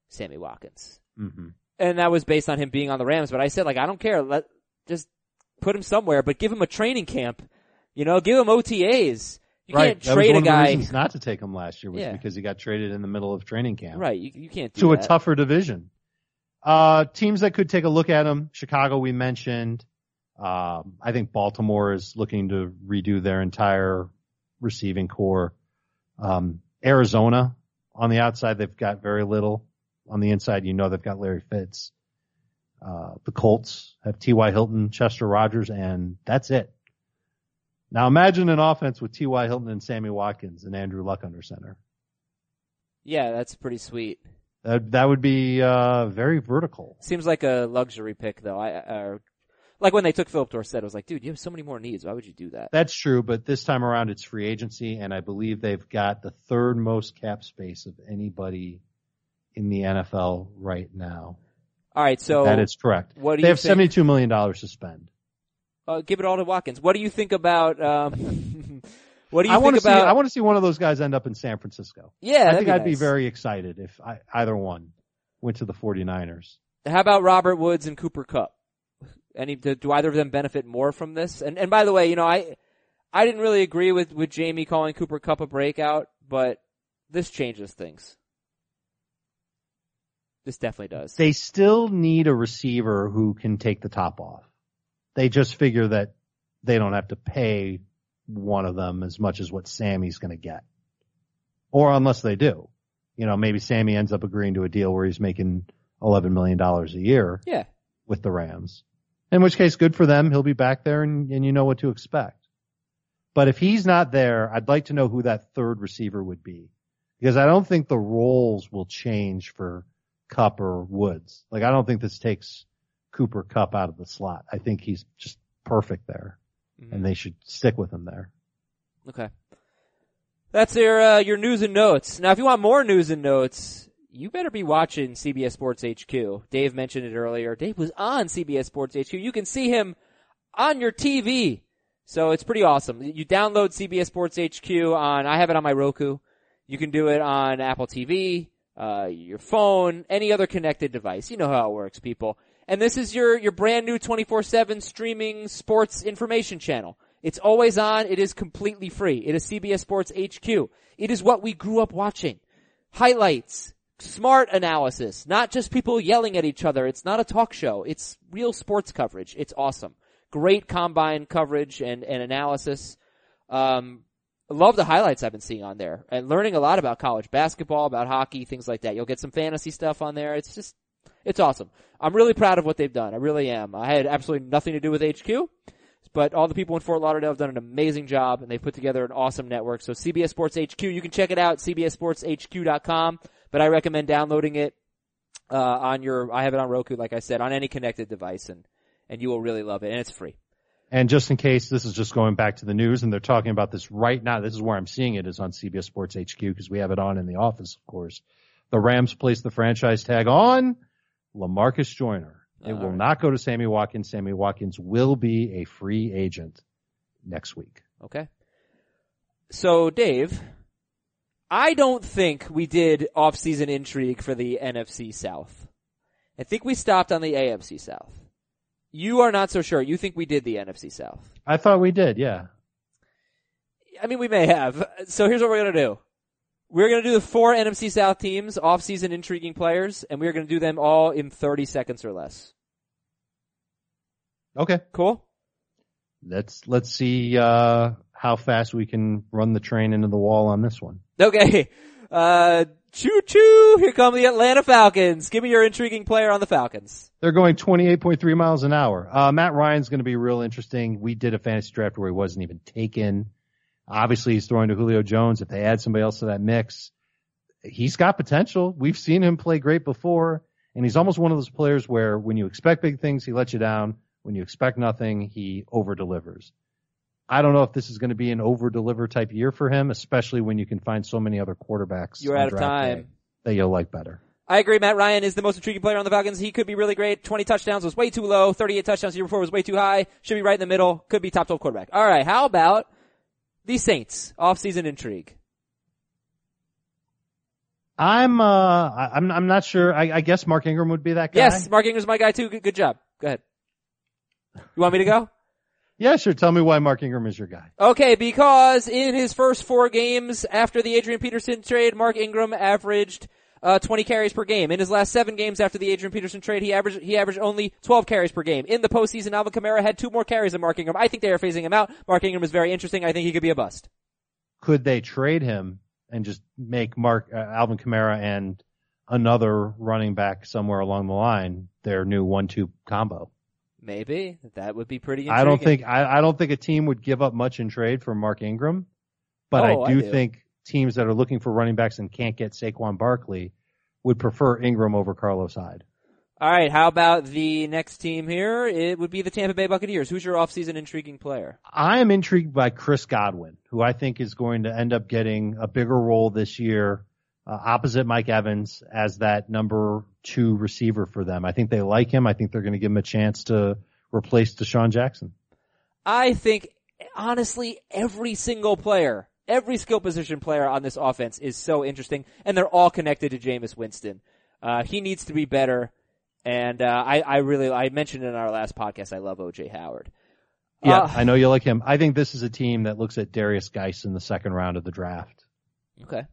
Sammy Watkins, mm-hmm. and that was based on him being on the Rams. But I said like I don't care, let just put him somewhere, but give him a training camp. You know, give him OTAs. You right. can't trade a guy. not to take him last year was yeah. because he got traded in the middle of training camp. Right. You, you can't to that. a tougher division. Uh, teams that could take a look at him. Chicago, we mentioned. Um, I think Baltimore is looking to redo their entire receiving corps. Um, Arizona on the outside, they've got very little. On the inside, you know they've got Larry Fitz. Uh, the Colts have T.Y. Hilton, Chester Rogers, and that's it. Now imagine an offense with T.Y. Hilton and Sammy Watkins and Andrew Luck under center. Yeah, that's pretty sweet. That that would be uh, very vertical. Seems like a luxury pick, though. I uh, like when they took Phillip Dorsett, I was like, dude, you have so many more needs. Why would you do that? That's true, but this time around it's free agency, and I believe they've got the third most cap space of anybody in the NFL right now. All right, so that is correct. What do they you have think? seventy-two million dollars to spend. Uh, give it all to Watkins. What do you think about? Um, [laughs] what do you I think want to about? See, I want to see one of those guys end up in San Francisco. Yeah, I think be I'd nice. be very excited if I, either one went to the 49ers. How about Robert Woods and Cooper Kupp? Any do, do either of them benefit more from this? And and by the way, you know I I didn't really agree with with Jamie calling Cooper Kupp a breakout, but this changes things. This definitely does. They still need a receiver who can take the top off. They just figure that they don't have to pay one of them as much as what Sammy's going to get. Or unless they do. You know, maybe Sammy ends up agreeing to a deal where he's making $11 million a year. Yeah. With the Rams. In which case, good for them. He'll be back there and, and you know what to expect. But if he's not there, I'd like to know who that third receiver would be. Because I don't think the roles will change for Kupp or Woods. Like I don't think this takes Cooper Kupp out of the slot. I think he's just perfect there. Mm-hmm. And they should stick with him there. Okay. That's your uh, your news and notes. Now if you want more news and notes, you better be watching CBS Sports HQ. Dave mentioned it earlier. Dave was on CBS Sports HQ. You can see him on your TV. So it's pretty awesome. You download CBS Sports HQ on, I have it on my Roku. You can do it on Apple TV, uh, your phone, any other connected device. You know how it works, people. And this is your, your brand new 24-7 streaming sports information channel. It's always on. It is completely free. It is CBS Sports HQ. It is what we grew up watching. Highlights, smart analysis, not just people yelling at each other. It's not a talk show. It's real sports coverage. It's awesome. Great combine coverage and, and analysis. Um, love the highlights I've been seeing on there and learning a lot about college basketball, about hockey, things like that. You'll get some fantasy stuff on there. It's just, it's awesome. I'm really proud of what they've done. I really am. I had absolutely nothing to do with HQ, but all the people in Fort Lauderdale have done an amazing job and they've put together an awesome network. So CBS Sports HQ, you can check it out, cbssportshq.com, but I recommend downloading it, uh, on your, I have it on Roku, like I said, on any connected device and, and you will really love it and it's free. And just in case this is just going back to the news and they're talking about this right now, this is where I'm seeing it is on CBS Sports HQ because we have it on in the office, of course. The Rams placed the franchise tag on LaMarcus Joyner. It will right. not go to Sammy Watkins. Sammy Watkins will be a free agent next week. Okay. So Dave, I don't think we did off-season intrigue for the NFC South. I think we stopped on the AFC South. You are not so sure. You think we did the NFC South. I thought we did, yeah. I mean, we may have. So here's what we're gonna do. We're gonna do the four NFC South teams, off-season intriguing players, and we're gonna do them all in 30 seconds or less. Okay. Cool? Let's let's see uh how fast we can run the train into the wall on this one. Okay. Uh, choo choo! Here come the Atlanta Falcons. Give me your intriguing player on the Falcons. They're going 28.3 miles an hour. Uh, Matt Ryan's going to be real interesting. We did a fantasy draft where he wasn't even taken. Obviously, he's throwing to Julio Jones. If they add somebody else to that mix, he's got potential. We've seen him play great before, and he's almost one of those players where when you expect big things, he lets you down. When you expect nothing, he over delivers. I don't know if this is going to be an over deliver type year for him, especially when you can find so many other quarterbacks. You're out of time. That you'll like better. I agree. Matt Ryan is the most intriguing player on the Falcons. He could be really great. 20 touchdowns was way too low. 38 touchdowns the year before was way too high. Should be right in the middle. Could be top 12 quarterback. All right. How about the Saints off-season intrigue? I'm uh I'm I'm not sure. I, I guess Mark Ingram would be that guy. Yes, Mark Ingram's my guy too. Good, good job. Go ahead. You want me to go? Yeah, sure. Tell me why Mark Ingram is your guy. Okay, because in his first four games after the Adrian Peterson trade, Mark Ingram averaged uh, 20 carries per game. In his last seven games after the Adrian Peterson trade, he averaged he averaged only 12 carries per game. In the postseason, Alvin Kamara had two more carries than Mark Ingram. I think they are phasing him out. Mark Ingram is very interesting. I think he could be a bust. Could they trade him and just make Mark uh, Alvin Kamara and another running back somewhere along the line their new one-two combo? Maybe that would be pretty. I don't think I, I don't think a team would give up much in trade for Mark Ingram, but Oh, I, I do do. think teams that are looking for running backs and can't get Saquon Barkley would prefer Ingram over Carlos Hyde. All right, how about the next team here? It would be the Tampa Bay Buccaneers. Who's your offseason intriguing player? I am intrigued by Chris Godwin, who I think is going to end up getting a bigger role this year, uh, opposite Mike Evans as that number two receiver for them. I think they like him. I think they're going to give him a chance to replace DeSean Jackson. I think honestly every single player, every skill position player on this offense is so interesting, and they're all connected to Jameis Winston. Uh, he needs to be better, and uh, I, I really I mentioned in our last podcast I love OJ Howard. Yeah, Uh, I know you like him. I think this is a team that looks at Derrius Guice in the second round of the draft. okay.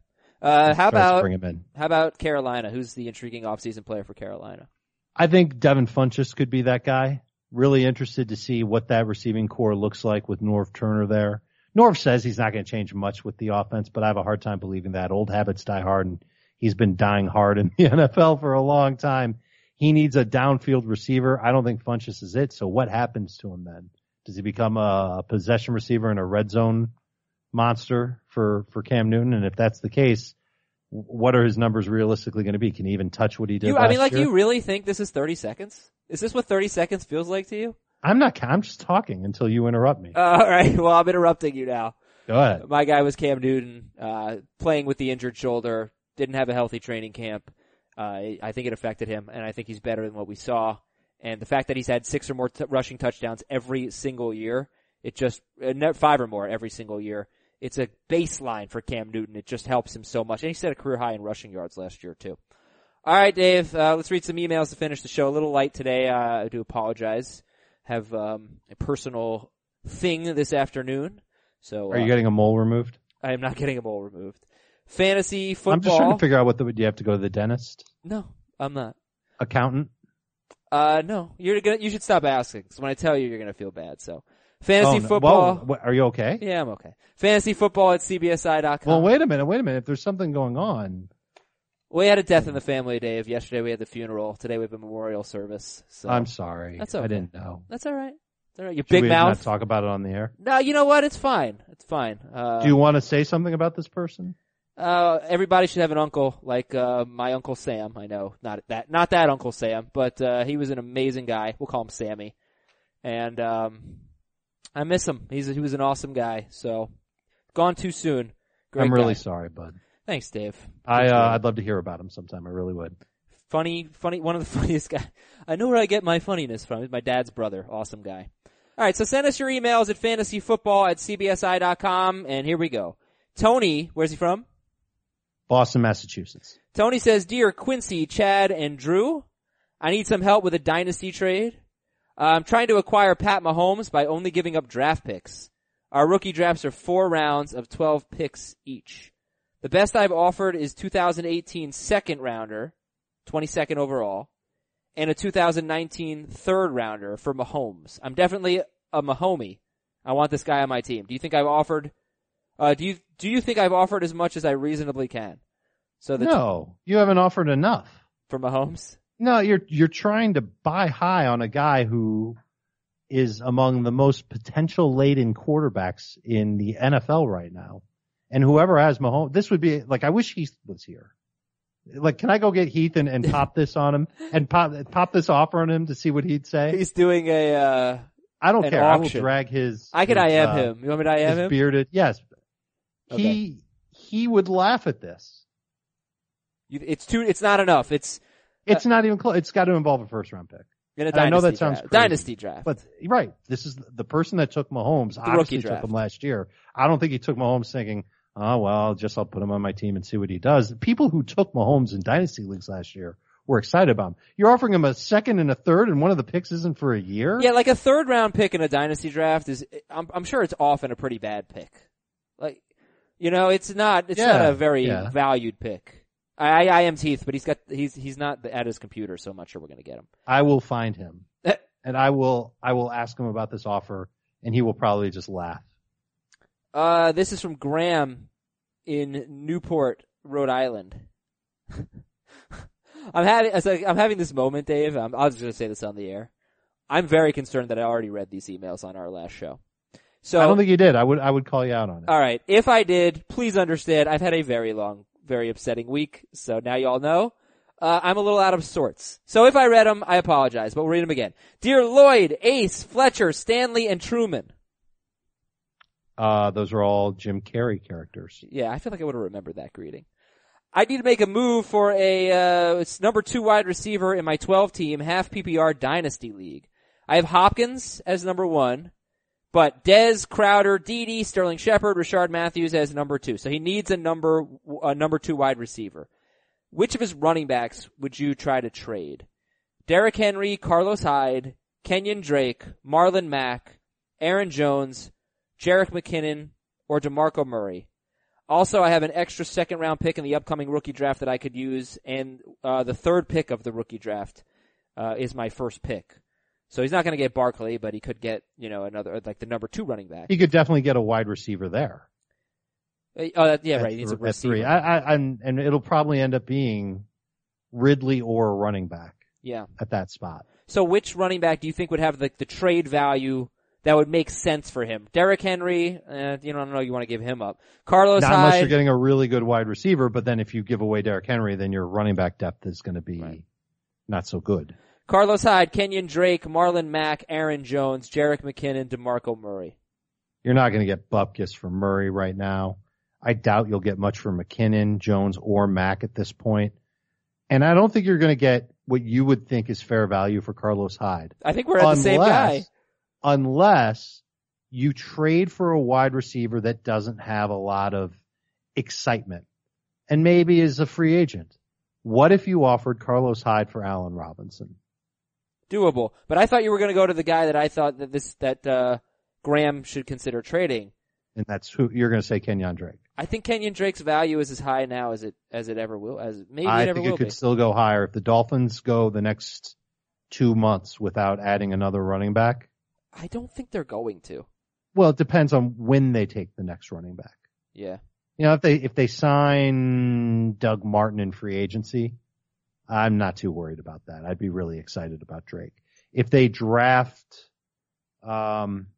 Uh, how about bring him in? how about Carolina? Who's the intriguing offseason player for Carolina? I think Devin Funchess could be that guy. Really interested to see what that receiving corps looks like with Norv Turner there. Norv says he's not going to change much with the offense, but I have a hard time believing that. Old habits die hard, and he's been dying hard in the [laughs] NFL for a long time. He needs a downfield receiver. I don't think Funchess is it. So what happens to him then? Does he become a possession receiver and a red zone monster for, for Cam Newton? And if that's the case, what are his numbers realistically going to be? Can he even touch what he did? You, I mean, like year? you really think this is thirty seconds? Is this what thirty seconds feels like to you? I'm not. I'm just talking until you interrupt me. Uh, all right. [laughs] Well, I'm interrupting you now. Go ahead. My guy was Cam Newton, uh, playing with the injured shoulder, didn't have a healthy training camp. Uh, I think it affected him, and I think he's better than what we saw. And the fact that he's had six or more t- rushing touchdowns every single year, it just, uh, five or more every single year, it's a baseline for Cam Newton. It just helps him so much. And he set a career high in rushing yards last year too. All right, Dave, uh, let's read some emails to finish the show. A little light today. Uh, I do apologize. Have, um, a personal thing this afternoon. So, Are uh, you getting a mole removed? I am not [laughs] getting a mole removed. Fantasy football. I'm just trying to figure out what the. Do you have to go to the dentist? no, I'm not. Accountant? Uh, no, you're gonna. You should stop asking. 'cause when I tell you, you're gonna feel bad. So, Oh, fantasy no. football. Whoa, are you okay? Yeah, I'm okay. Fantasy football at cbsi.com. Well, wait a minute. Wait a minute. If there's something going on, We had a death in the family, Dave. Yesterday we had the funeral. Today we have a memorial service. So I'm sorry. That's okay. I didn't know. that's all right. All right. You Should big we mouth. not talk about it on the air? no, you know what? It's fine. It's fine. Uh, Do you want to say something about this person? Uh, everybody should have an uncle like uh, my uncle Sam. I know not that not that Uncle Sam, but uh, he was an amazing guy. We'll call him Sammy, and um, I miss him. He's he was an awesome guy. So gone too soon. Great I'm really guy. sorry, bud. thanks, Dave. I uh, I'd love to hear about him sometime. I really would. funny, funny, one of the [laughs] funniest guys. I know where I get my funniness from. He's my dad's brother. Awesome guy. All right, so send us your emails at fantasyfootball at cbsi.com, and here we go. Tony, where's he from? Boston, Massachusetts. Tony says, Dear Quincy, Chad, and Drew, I need some help with a dynasty trade. I'm trying to acquire Pat Mahomes by only giving up draft picks. Our rookie drafts are four rounds of 12 picks each. The best I've offered is 2018 second rounder, 22nd overall, and a 2019 third rounder for Mahomes. I'm definitely a Mahomie. I want this guy on my team. Do you think I've offered, uh, do you, do you think I've offered as much as I reasonably can? So the No, you haven't offered enough. for Mahomes? No, you're you're trying to buy high on a guy who is among the most potential laden quarterbacks in the NFL right now. And whoever has Mahomes, this would be like I wish Heath was here. Like, can I go get Heath and, and pop this on him [laughs] and pop pop this offer on him to see what he'd say? He's doing a, uh, I don't care. I will drag his. I could his, IM uh, him. You want me to IM His him? bearded, yes. Okay. He he would laugh at this. It's too, it's not enough. It's It's not even close. It's got to involve a first round pick. in a I dynasty know that sounds draft. crazy. Dynasty draft. But right, this is the person that took Mahomes. rookie obviously draft. took him last year. I don't think he took Mahomes thinking, "Oh well, just I'll put him on my team and see what he does." People who took Mahomes in dynasty leagues last year were excited about him. You're offering him a second and a third, and one of the picks isn't for a year. Yeah, like a third round pick in a dynasty draft is, I'm, I'm sure it's often a pretty bad pick. Like, you know, it's not, it's not a very yeah. valued pick. I, I, I am Teeth, but he's got, he's, he's not at his computer, so I'm not sure we're gonna get him. I will find him, [laughs] and I will I will ask him about this offer, and he will probably just laugh. Uh, this is from Graham in Newport, Rhode Island. [laughs] I'm having like, I'm having this moment, Dave. I'm, I was just gonna say this on the air. I'm very concerned that I already read these emails on our last show. So I don't think you did. I would I would call you out on it. All right. If I did, please understand I've had a very long, very upsetting week. So now you all know. Uh, I'm a little out of sorts. So if I read them, I apologize, but we'll read them again. Dear Lloyd, Ace, Fletcher, Stanley, and Truman. Uh, those are all Jim Carrey characters. Yeah, I feel like I would have remembered that greeting. I need to make a move for a uh, number two wide receiver in my 12 team half PPR dynasty league. I have Hopkins as number one, but Dez, Crowder, Dede, Sterling Shepard, Rishard Matthews as number two. So he needs a number a number two wide receiver. Which of his running backs would you try to trade? Derrick Henry, Carlos Hyde, Kenyon Drake, Marlon Mack, Aaron Jones, Jerick McKinnon, or DeMarco Murray. Also, I have an extra second round pick in the upcoming rookie draft that I could use, and uh, the third pick of the rookie draft uh, is my first pick. So he's not going to get Barkley, but he could get you know another like the number two running back. He could definitely get a wide receiver there. Uh, Oh, that, yeah, at right. He needs a at three. receiver. I, I, and, and it'll probably end up being Ridley or a running back yeah. at that spot. So which running back do you think would have the, the trade value that would make sense for him? Derrick Henry, uh, you know, I don't know, you want to give him up. Carlos Not unless you're getting a really good wide receiver, but then if you give away Derrick Henry, then your running back depth is going to be Right. not so good. Carlos Hyde, Kenyon Drake, Marlon Mack, Aaron Jones, Jerick McKinnon, DeMarco Murray. You're not going to get Bupkis from Murray right now. I doubt you'll get much from McKinnon, Jones, or Mack at this point. And I don't think you're going to get what you would think is fair value for Carlos Hyde. I think we're at the same guy. unless you trade for a wide receiver that doesn't have a lot of excitement and maybe is a free agent. What if you offered Carlos Hyde for Allen Robinson? Doable. But I thought you were going to go to the guy that I thought that this, that, uh, Graham should consider trading. And that's who you're going to say Kenyon Drake. I think Kenyon Drake's value is as high now as it, as it ever will, as maybe I it ever think will it could be. still go higher if the Dolphins go the next two months without adding another running back. I don't think they're going to. Well, it depends on when they take the next running back. Yeah. You know, if they if they sign Doug Martin in free agency, I'm not too worried about that. I'd be really excited about Drake. If they draft, um,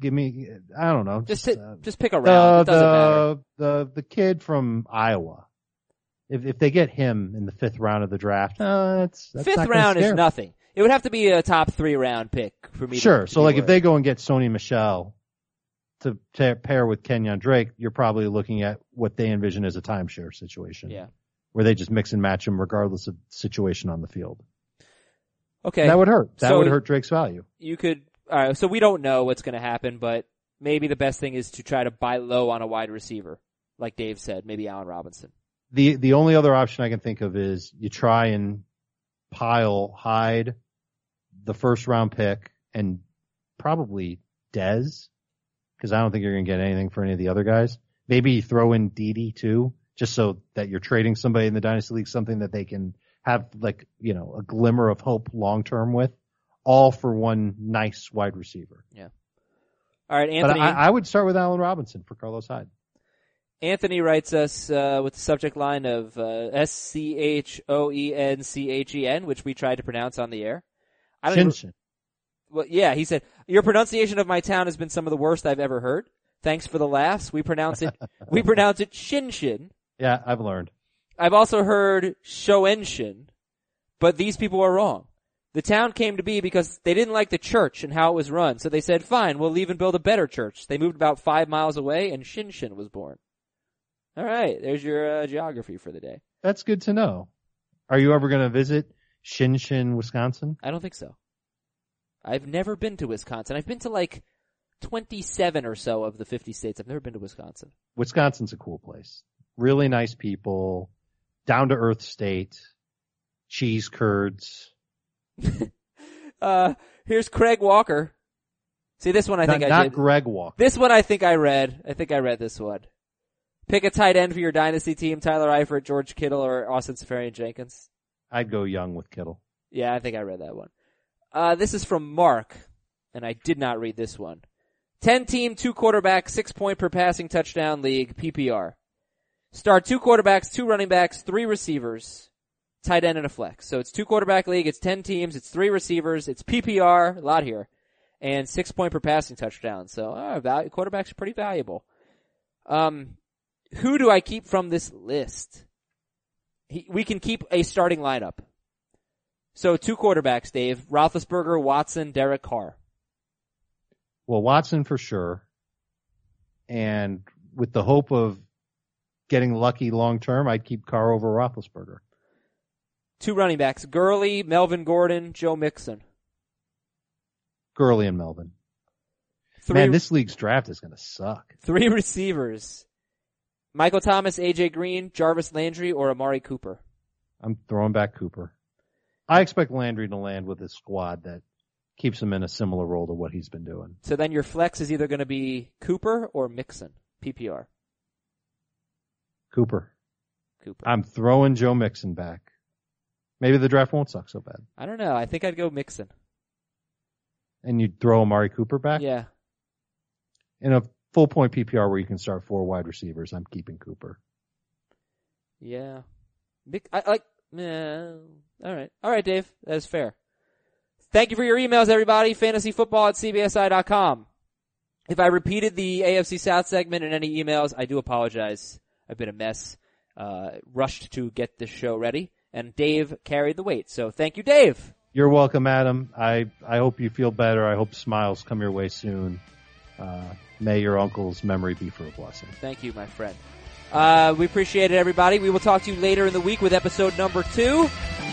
give me, I don't know, Just, just, hit, uh, just pick a the, it doesn't matter. the the the kid from Iowa. If if they get him in the fifth round of the draft, uh, that's, that's Fifth round is me. nothing. It would have to be a top three round pick for me. Sure. to So be like if they go and get Sony Michel to pair with Kenyon Drake, you're probably looking at what they envision as a timeshare situation. yeah. Where they just mix and match him regardless of situation on the field. Okay. That would hurt. That So- would hurt Drake's value. you could. All right. So we don't know what's going to happen, but maybe the best thing is to try to buy low on a wide receiver, like Dave said. Maybe Allen Robinson. The the only other option I can think of is you try and pile Hyde, the first round pick and probably Dez, because I don't think you're going to get anything for any of the other guys. Maybe throw in Dede too, just so that you're trading somebody in the dynasty league something that they can have like you know a glimmer of hope long term with, all for one nice wide receiver. Yeah. All right, But Anthony. I, I would start with Allen Robinson for Carlos Hyde. Anthony writes us uh, with the subject line of uh, S C H O E N C H E N, which we tried to pronounce on the air. I don't Shinshin. well, yeah, he said your pronunciation of my town has been some of the worst I've ever heard. Thanks for the laughs. We pronounce it we [laughs] pronounce it Shin Shin. Yeah, I've learned. I've also heard Shoenshin, but these people are wrong. The town came to be because they didn't like the church and how it was run, so they said, fine, we'll leave and build a better church. They moved about five miles away and Shinshin was born. Alright, there's your uh, geography for the day. That's good to know. Are you ever going to visit Shinshin, Wisconsin? I don't think so. I've never been to Wisconsin. I've been to like 27 or so of the 50 states. I've never been to Wisconsin. Wisconsin's a cool place. Really nice people, down to earth state, cheese curds. [laughs] Uh, here's Craig Walker. See, this one I not think I read. not did. Greg Walker. This one I think I read. I think I read this one. Pick a tight end for your dynasty team: Tyler Eifert, George Kittle, or Austin Seferian-Jenkins. I'd go young with Kittle. Yeah, I think I read that one. Uh, this is from Mark, and I did not read this one. Ten team, two quarterback, six point per passing touchdown league PPR. Start two quarterbacks, two running backs, three receivers, tight end and a flex. So it's two quarterback league. It's ten teams. It's three receivers. It's PPR. A lot here, and six point per passing touchdown. So uh, value, quarterbacks pretty valuable. Um, who do I keep from this list? He, we can keep a starting lineup. So two quarterbacks, Dave. Roethlisberger, Watson, Derek Carr. Well, Watson for sure. And with the hope of getting lucky long term, I'd keep Carr over Roethlisberger. Two running backs, Gurley, Melvin Gordon, Joe Mixon. Gurley and Melvin. Three, Man, this league's draft is going to suck. three [laughs] receivers. Michael Thomas, AJ Green, Jarvis Landry, or Amari Cooper. I'm throwing back Cooper. I expect Landry to land with a squad that keeps him in a similar role to what he's been doing. So then your flex is either going to be Cooper or Mixon. PPR. Cooper. Cooper. I'm throwing Joe Mixon back. Maybe the draft won't suck so bad. I don't know. I think I'd go Mixon. And you'd throw Amari Cooper back? Yeah. In a full point PPR where you can start four wide receivers, I'm keeping Cooper. Yeah. I like, yeah. All right. All right, Dave. That is fair. Thank you for your emails, everybody. Fantasyfootball at cbsi.com. If I repeated the AFC South segment in any emails, I do apologize. I've been a mess. Uh, rushed to get this show ready, and Dave carried the weight. So thank you, Dave. You're welcome, Adam. I, I hope you feel better. I hope smiles come your way soon. Uh, may your uncle's memory be for a blessing. Thank you, my friend. Uh, we appreciate it, everybody. We will talk to you later in the week with episode number two.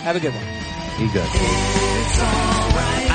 Have a good one. Be good. I've got Le'Veon.